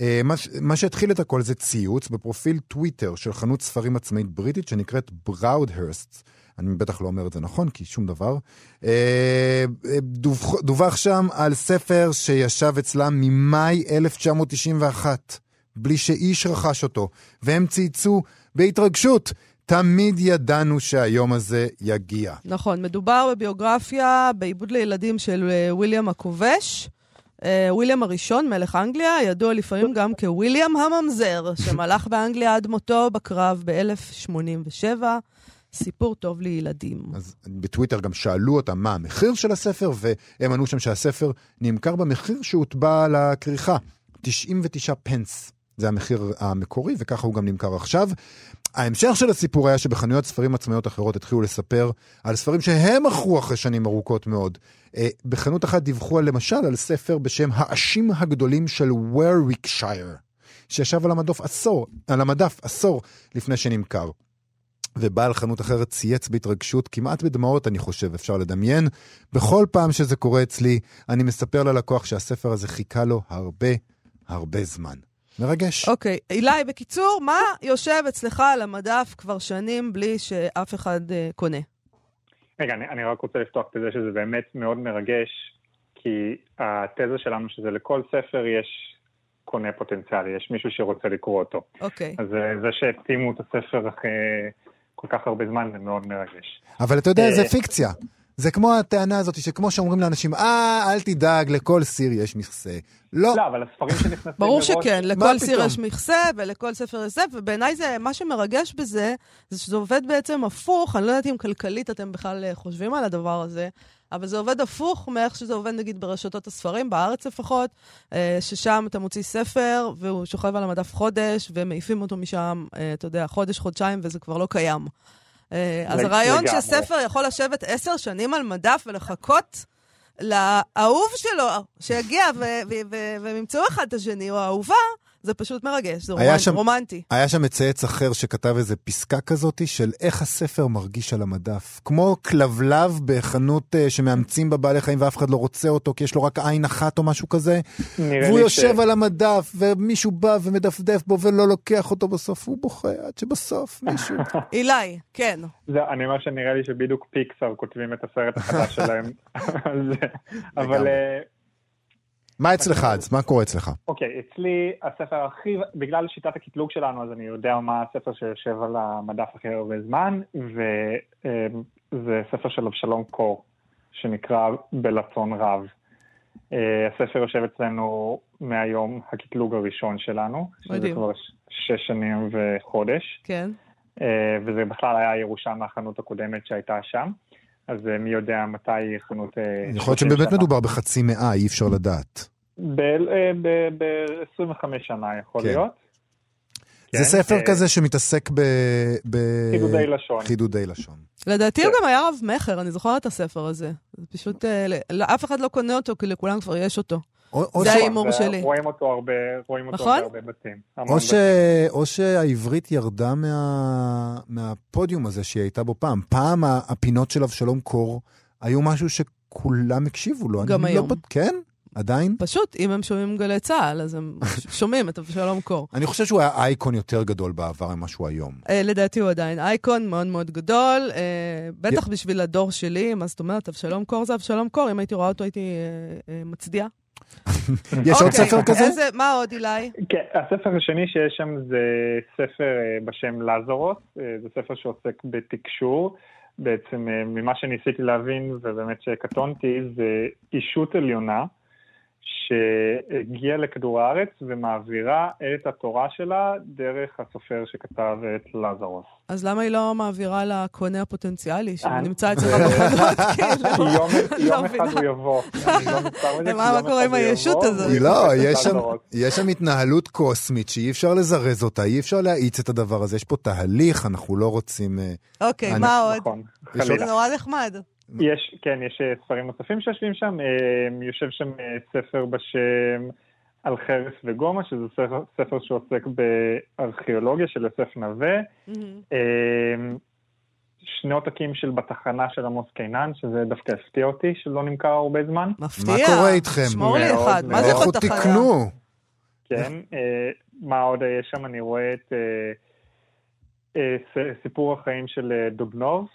אה, מה, שהתחיל את הכל זה ציוץ בפרופיל טוויטר של חנות ספרים עצמאית בריטית שנקראת בראודהרסט. אני בטח לא אומר את זה נכון, כי שום דבר. אה, אה, דווח, שם על ספר שישב אצלם ממאי 1991, בלי שאיש רכש אותו, והם צייצו בהתרגשות. תמיד ידענו שהיום הזה יגיע. נכון, מדובר בביוגרפיה בעיבוד לילדים של וויליאם הכובש. אה, וויליאם הראשון, מלך אנגליה, ידוע לפעמים גם כוויליאם הממזר, שמלך באנגליה עד מותו בקרב ב-1087. סיפור טוב לילדים. אז בטוויטר גם שאלו אותם מה המחיר של הספר, והם ענו שם שהספר נמכר במחיר שהוטבע על הכריכה, 99 פנס. זה המחיר המקורי, וככה הוא גם נמכר עכשיו. ההמשך של הסיפור היה שבחנויות ספרים עצמאיות אחרות התחילו לספר על ספרים שהם מכרו אחרי שנים ארוכות מאוד. אה, בחנות אחת דיווחו על, למשל על ספר בשם האשים הגדולים של וורוויקשייר, שישב על המדף עשור, על המדף עשור לפני שנמכר. ובעל חנות אחרת צייץ בהתרגשות, כמעט בדמעות אני חושב, אפשר לדמיין. בכל פעם שזה קורה אצלי, אני מספר ללקוח שהספר הזה חיכה לו הרבה הרבה זמן. מרגש. אוקיי, אילי, בקיצור, מה יושב אצלך על המדף כבר שנים בלי שאף אחד uh, קונה? רגע, אני, אני רק רוצה לפתוח בזה שזה באמת מאוד מרגש, כי התזה שלנו שזה לכל ספר יש קונה פוטנציאלי, יש מישהו שרוצה לקרוא אותו. אוקיי. אז אה, זה שהתאימו את הספר אחרי כל כך הרבה זמן זה מאוד מרגש. אבל אתה יודע, זה אה, פיקציה. זה כמו הטענה הזאת, שכמו שאומרים לאנשים, אה, אל תדאג, לכל סיר יש מכסה. לא, לא, אבל הספרים שנכנסים ברור מראש- שכן, מה לכל סיר? יש מכסה ולכל ספר יש זה, ובעיניי זה, מה שמרגש בזה, זה שזה עובד בעצם הפוך, אני לא יודעת אם כלכלית אתם בכלל אה, חושבים על הדבר הזה, אבל זה עובד הפוך מאיך שזה עובד נגיד ברשתות הספרים, בארץ לפחות, אה, ששם אתה מוציא ספר והוא שוכב על המדף חודש, ומעיפים אותו משם, אה, אתה יודע, חודש, חודשיים, וזה כבר לא קיים. אה, אז הרעיון. שספר יכול לשבת עשר שנים על מדף ולחכות, לאהוב שלו, שיגיע והם ימצאו אחד את השני, או האהובה, זה פשוט מרגש, זה היה רומנ... שם- רומנטי. היה שם מצייץ אחר שכתב איזה פסקה כזאת של איך הספר מרגיש על המדף. כמו כלבלב בחנות אה, שמאמצים בה בעלי חיים ואף אחד לא רוצה אותו כי יש לו רק עין אחת או משהו כזה. והוא יושב על המדף ומישהו בא ומדפדף בו ולא לוקח אותו בסוף, הוא בוכה עד שבסוף מישהו... אילי, כן. זה, אני אומר שנראה לי שבדיוק פיקסאר כותבים את הסרט החדש שלהם. אבל מה אצלך אז? מה קורה אצלך? אוקיי, אצלי הספר הכי, בגלל שיטת הקטלוג שלנו, אז אני יודע מה הספר שיושב על המדף הכי הרבה זמן, וזה ספר של אבשלום קור, שנקרא בלצון רב. אה, הספר יושב אצלנו מהיום הקטלוג הראשון שלנו, שזה. כבר שש שנים וחודש, כן. אה, וזה בכלל היה ירושה מהחנות הקודמת שהייתה שם, אז אה, מי יודע מתי חנות... אה, יכול להיות 30 שבאמת. מדובר בחצי מאה, אי אפשר לדעת. ב-25 שנה יכול כן. להיות. זה כן, ספר אה, כזה שמתעסק ב... ב- חידודי לשון. חידודי לשון. לדעתי כן. הוא גם היה רב-מכר, אני זוכרת את הספר הזה. זה פשוט, אה, ל- אף אחד לא קונה אותו, כי לכולם כבר יש אותו. או- זה ההימור שלי. רואים אותו הרבה, רואים אותו נכון? בהרבה בתים. או, ש... בתים. או שהעברית ירדה מה... מהפודיום הזה שהיא הייתה בו פעם. פעם ה- הפינות של אבשלום קור היו משהו שכולם הקשיבו לו. גם אני היום. לא... כן? עדיין? פשוט, אם הם שומעים גלי צה"ל, אז הם שומעים את אבשלום קור. אני חושב שהוא היה אייקון יותר גדול בעבר ממה שהוא היום. אה, לדעתי הוא עדיין אייקון מאוד מאוד גדול, אה, בטח בשביל הדור שלי, מה זאת אומרת, אבשלום קור זה אבשלום קור, אם הייתי רואה אותו הייתי אה, מצדיעה. יש עוד אוקיי, ספר כזה? איזה, מה עוד, אילי? כן, הספר השני שיש שם זה ספר אה, בשם לזרוס, אה, זה ספר שעוסק בתקשור. בעצם אה, ממה שניסיתי להבין, ובאמת שקטונתי, זה אישות עליונה שהגיעה לכדור הארץ ומעבירה את התורה שלה דרך הסופר שכתב את לזרוס. אז למה היא לא מעבירה לקונה הפוטנציאלי, שנמצא אצלך כאילו? יום, לא אחד. הוא יבוא. לא מה קורה עם הישות הזאת? לא, יש שם, התנהלות קוסמית שאי אפשר לזרז אותה, אי אפשר להאיץ את הדבר הזה. יש פה תהליך, אנחנו לא רוצים... אה, אוקיי, מה עוד? נכון, יש זה חלילה. נורא נחמד. יש, כן, יש אה, ספרים נוספים שיושבים שם. אה, יושב שם אה, ספר בשם על חרס וגומה, שזה ספר, ספר שעוסק בארכיאולוגיה של יוסף נווה. אה, שני עותקים של בתחנה של עמוס קינן, שזה דווקא הפתיע אותי, שלא נמכר הרבה זמן. מפתיע. מה קורה איתכם? שמור לי אחד, מה זה לכו בתחנה? תקנו. כן, מה עוד יש שם? אני רואה את סיפור החיים של דובנוב,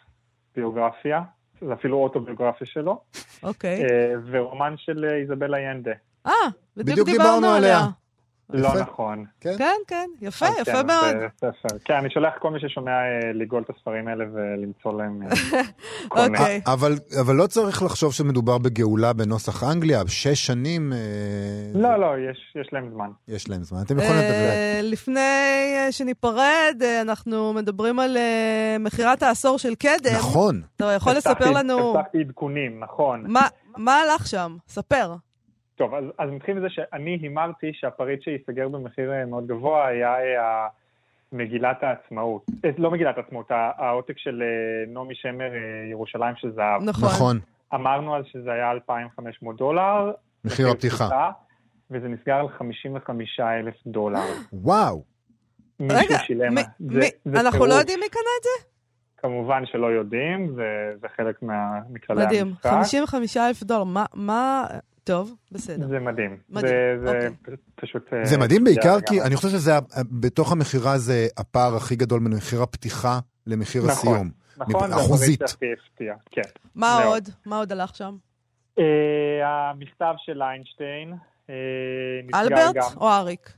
ביוגרפיה, זה אפילו אוטוביוגרפיה שלו, אוקיי. אה, ורומן של אה, איזבלה ינדה. אה, בדיוק דיברנו עליה. לא יפה. נכון. כן? כן, כן, יפה, יפה כן, מאוד. כן, אני שולח כל מי ששומע אה, לגאול את הספרים האלה ולמצוא להם אה, קונה. אוקיי. אבל, אבל לא צריך לחשוב שמדובר בגאולה בנוסח אנגליה, שש שנים אה, לא, לא, יש יש להם זמן. יש להם זמן. אתם יכולים לדבר. אה, לפני אה, שניפרד, אה, אנחנו מדברים על אה, מכירת העשור של קדם. נכון. אתה יכול לספר לנו הבטחתי עדכונים, נכון. מה- מה הלך שם? ספר. טוב, אז, אז נתחיל מזה שאני הימרתי שהפריט שייסגר במחיר אה, מאוד גבוה היה אה, מגילת העצמאות. אה, לא מגילת העצמאות, העותק של נעמי שמר, ירושלים של זהב. נכון. נכון. אמרנו אז שזה היה 2,500 דולר. מחיר הפתיחה. וזה נסגר על 55,000 דולר. וואו. רגע, שילם. מי- זה- מי- זה אנחנו טירוף. לא יודעים מי קנה את זה? כמובן שלא יודעים, זה, זה חלק מה, מכללי מדהים. המשחק. 55 אלף דולר. מה- מה... טוב, בסדר. זה מדהים. מדהים, זה, זה אוקיי. פשוט-. אה, זה מדהים בעיקר. כי אני חושב שזה, בתוך המכירה זה הפער הכי גדול בין מחיר הפתיחה למחיר נכון. הסיום. נכון, זה אחוזית. כן. מה מאוד. עוד? מה עוד הלך שם? אה, המכתב של איינשטיין אה, אלברט גם... או אריק?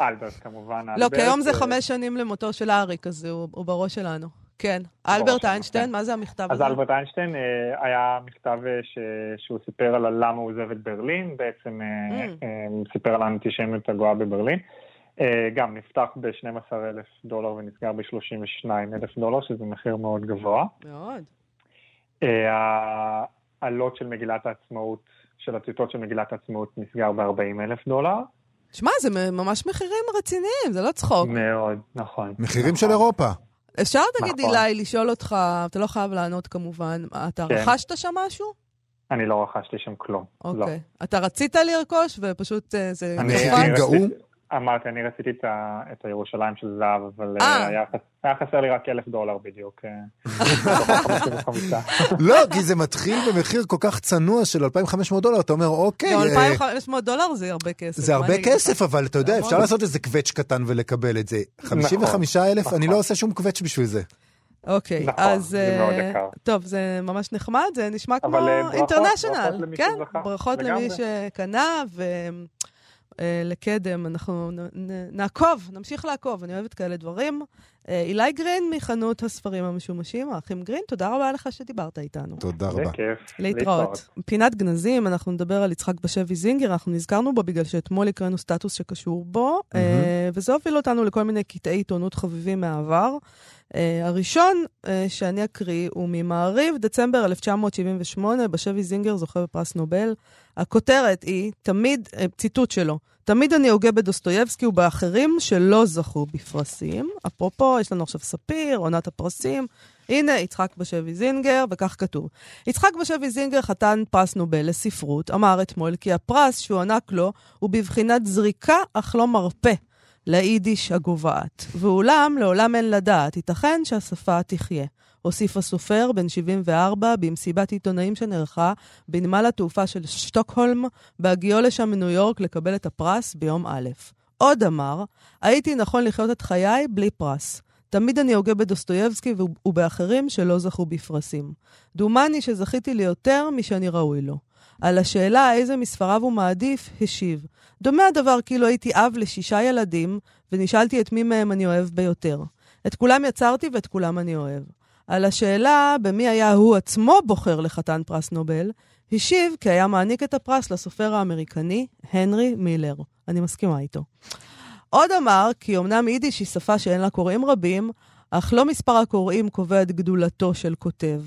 אלברט כמובן. לא, אלברט, כיום זה אה, חמש שנים למותו של אריק, אז הוא הוא בראש שלנו. כן. בראש אלברט איינשטיין. מה זה המכתב אז הזה? אלברט איינשטיין אה, היה מכתב אה, ש... שהוא סיפר על למה הוא עוזב את ברלין, בעצם אה, Mm. סיפר על האנטישמיות הגואה בברלין. גם נפתח ב-12,000 דולר ונסגר ב-32,000 דולר, שזה מחיר מאוד גבוה. מאוד. העלות של מגילת העצמאות, של הטיוטות של מגילת העצמאות נסגר ב-40,000 דולר. שמע, זה מ- ממש מחירים רציניים, זה לא צחוק. מאוד, נכון. מחירים נכון. של אירופה. אפשר, תגיד, נכון. אילי, לשאול אותך, אתה לא חייב לענות כמובן, אתה כן. רכשת שם משהו? אני לא רכשתי שם כלום. אוקיי. לא. אתה רצית לרכוש ופשוט אה, זה? אני גאו? אמרתי, אני רציתי את ה- את הירושלים של זהב, אבל אה. אה, היה היה חסר לי רק אלף דולר בדיוק. אה, מתוך ה-55. לא, כי זה מתחיל במחיר כל כך צנוע של 2,500 דולר, אתה אומר, אוקיי, גם אה, 2,500 דולר זה הרבה כסף. זה הרבה אני? כסף, אבל אתה יודע, זה אפשר. לעשות איזה קווץ' קטן ולקבל את זה. 55,000, אני נכון. לא עושה שום קווץ' בשביל זה. אוקיי, נכון, אז... זה מאוד יקר. טוב, זה ממש נחמד, זה נשמע כמו אבל, אה, ברכות, אינטרנשיונל. למי כן, ברכות למי לגמרי. שקנה, ולקדם, אנחנו נ- נ- נעקוב, נמשיך לעקוב, אני אוהבת כאלה דברים. אה, אילי גרין מחנות הספרים המשומשים, האחים גרין, תודה רבה לך שדיברת איתנו. תודה רבה. בכיף. להתראות. פינת גנזים, אנחנו נדבר על יצחק בשבי זינגר, אנחנו נזכרנו בו בגלל שאתמול הקראנו סטטוס שקשור בו, אה, וזה הוביל אותנו לכל מיני קטעי עיתונות חביבים מהעבר. אה, הראשון אה, שאני אקריא הוא ממעריב, דצמבר 1978, בשבי זינגר זוכה בפרס נובל. הכותרת היא, תמיד, אה, ציטוט שלו, תמיד אני הוגה בדוסטויבסקי ובאחרים שלא זכו בפרסים. אפרופו, יש לנו עכשיו ספיר, עונת הפרסים. הנה, יצחק בשבי זינגר, וכך כתוב. יצחק בשבי זינגר, חתן פרס נובל לספרות, אמר אתמול כי הפרס שהוענק לו הוא בבחינת זריקה אך לא מרפא ליידיש הגוועת. ואולם, לעולם אין לדעת, ייתכן שהשפה תחיה. הוסיף הסופר, בן 74, במסיבת עיתונאים שנערכה בנמל התעופה של שטוקהולם, בהגיעו לשם מניו יורק לקבל את הפרס ביום א'. עוד אמר, הייתי נכון לחיות את חיי בלי פרס. תמיד אני הוגה בדוסטויבסקי וב- ובאחרים שלא זכו בפרסים. דומני שזכיתי ליותר משאני ראוי לו. על השאלה איזה מספריו הוא מעדיף, השיב. דומה הדבר כאילו הייתי אב לשישה ילדים, ונשאלתי את מי מהם אני אוהב ביותר. את כולם יצרתי ואת כולם אני אוהב. על השאלה במי היה הוא עצמו בוחר לחתן פרס נובל, השיב כי היה מעניק את הפרס לסופר האמריקני הנרי מילר. אני מסכימה איתו. עוד אמר כי אמנם יידיש היא שפה שאין לה קוראים רבים, אך לא מספר הקוראים קובע את גדולתו של כותב.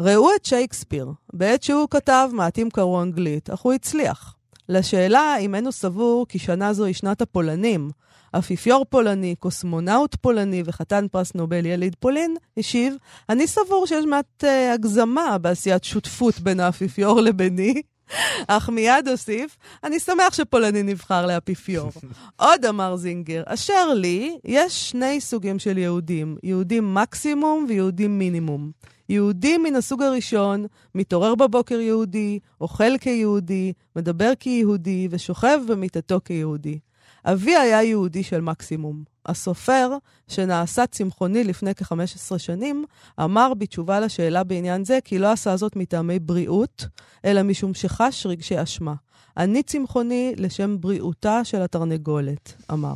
ראו את שייקספיר. בעת שהוא כתב, מעטים קראו אנגלית, אך הוא הצליח. לשאלה אם אינו סבור כי שנה זו היא שנת הפולנים, אפיפיור פולני, קוסמונאוט פולני וחתן פרס נובל יליד פולין, השיב, אני סבור שיש מעט אה, הגזמה בעשיית שותפות בין האפיפיור לביני, אך מיד הוסיף, אני שמח שפולני נבחר לאפיפיור. עוד אמר זינגר, אשר לי, יש שני סוגים של יהודים, יהודים מקסימום ויהודים מינימום. יהודי מן הסוג הראשון, מתעורר בבוקר יהודי, אוכל כיהודי, מדבר כיהודי ושוכב במיטתו כיהודי. אבי היה יהודי של מקסימום. הסופר, שנעשה צמחוני לפני כ-15 שנים, אמר בתשובה לשאלה בעניין זה כי לא עשה זאת מטעמי בריאות, אלא משום שחש רגשי אשמה. אני צמחוני לשם בריאותה של התרנגולת, אמר.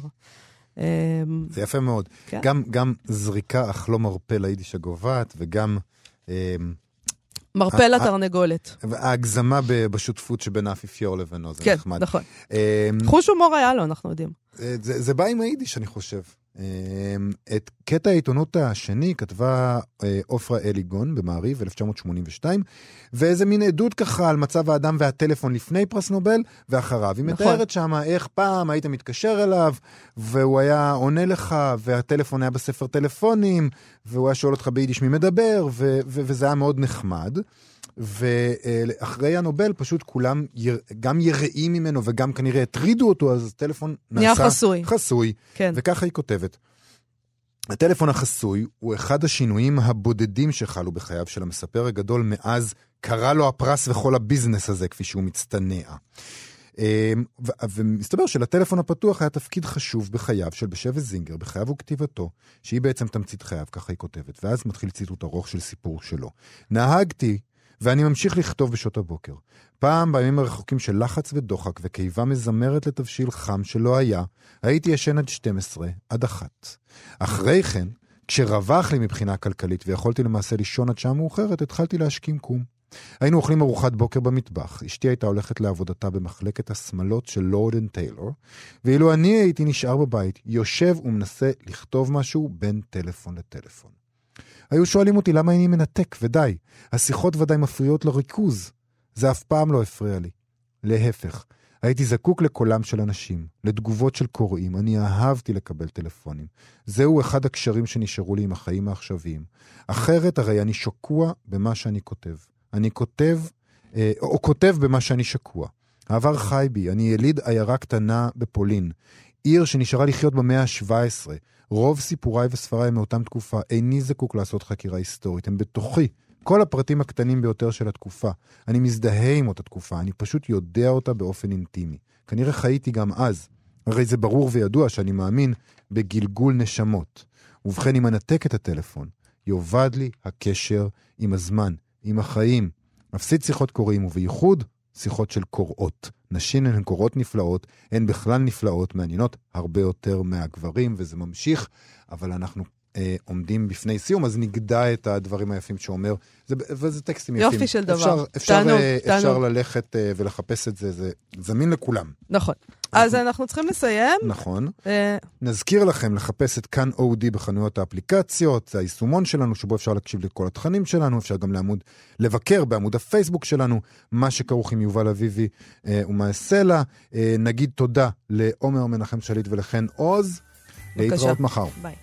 אמ, זה יפה מאוד. כן. גם, גם זריקה אך לא מרפא ליידיש הגוועת, וגם אמ, מרפא אה, לתרנגולת. ההגזמה בשותפות שבין האפיפיור לבינו, זה כן, נחמד. נכון. אמ, חוש הומור היה לו, אנחנו יודעים. זה, זה בא עם היידיש, אני חושב. אמ, את קטע העיתונות השני כתבה אה, עופרה אליגון במעריב, 1982, ואיזה מין עדות ככה על מצב האדם והטלפון לפני פרס נובל ואחריו. היא נכון. מתארת שמה איך פעם היית מתקשר אליו, והוא היה עונה לך, והטלפון היה בספר טלפונים, והוא היה שואל אותך ביידיש מי מדבר, ו- ו- וזה היה מאוד נחמד. ואחרי הנובל פשוט כולם יר, גם יראים ממנו וגם כנראה הטרידו אותו, אז הטלפון נעשה חסוי. חסוי. כן. וככה היא כותבת. הטלפון החסוי הוא אחד השינויים הבודדים שחלו בחייו של המספר הגדול מאז קרא לו הפרס וכל הביזנס הזה, כפי שהוא מצטנע. אמ, ומסתבר שלטלפון הפתוח היה תפקיד חשוב בחייו של בשבט זינגר, בחייו וכתיבתו, שהיא בעצם תמצית חייו, ככה היא כותבת. ואז מתחיל ציטוט ארוך של סיפור שלו. נהגתי, ואני ממשיך לכתוב בשעות הבוקר. פעם, בימים הרחוקים של לחץ ודוחק וקיבה מזמרת לתבשיל חם שלא היה, הייתי ישן עד 12, עד אחת. אחרי כן, כשרווח לי מבחינה כלכלית ויכולתי למעשה לישון עד שעה מאוחרת, התחלתי להשכים קום. היינו אוכלים ארוחת בוקר במטבח, אשתי הייתה הולכת לעבודתה במחלקת השמלות של Lord and Taylor, ואילו אני הייתי נשאר בבית, יושב ומנסה לכתוב משהו בין טלפון לטלפון. היו שואלים אותי למה אני מנתק, ודי, השיחות ודאי מפריעות לריכוז. זה אף פעם לא הפריע לי. להפך, הייתי זקוק לקולם של אנשים, לתגובות של קוראים, אני אהבתי לקבל טלפונים. זהו אחד הקשרים שנשארו לי עם החיים העכשוויים. אחרת הרי אני שקוע במה שאני כותב. אני כותב אה, או כותב במה שאני שקוע. העבר חי בי, אני יליד עיירה קטנה בפולין, עיר שנשארה לחיות במאה ה-17. רוב סיפוריי וספריי מאותם תקופה, איני זקוק לעשות חקירה היסטורית, הם בתוכי. כל הפרטים הקטנים ביותר של התקופה. אני מזדהה עם אותה תקופה, אני פשוט יודע אותה באופן אינטימי. כנראה חייתי גם אז. הרי זה ברור וידוע שאני מאמין בגלגול נשמות. ובכן, אם אנתק את הטלפון, יאבד לי הקשר עם הזמן, עם החיים. מפסיד שיחות קוראים, ובייחוד שיחות של קוראות. נשים הן קוראות נפלאות, הן בכלל נפלאות, מעניינות הרבה יותר מהגברים, וזה ממשיך, אבל אנחנו אה, עומדים בפני סיום, אז נגדע את הדברים היפים שאומר, זה, וזה טקסטים יפים. יופי של דבר. אפשר, אפשר, תענוג, אה, אפשר תענוג. ללכת אה, ולחפש את זה, זה זמין לכולם. נכון. אז אנחנו צריכים לסיים. נכון. אה... נזכיר לכם לחפש את כאן אודי בחנויות האפליקציות, זה היישומון שלנו, שבו אפשר להקשיב לכל התכנים שלנו, אפשר גם לעמוד, לבקר בעמוד הפייסבוק שלנו, מה שכרוך עם יובל אביבי אה, ומה סלע. אה, נגיד תודה לעומר מנחם שליט ולחן עוז. להתראות מחר. ביי.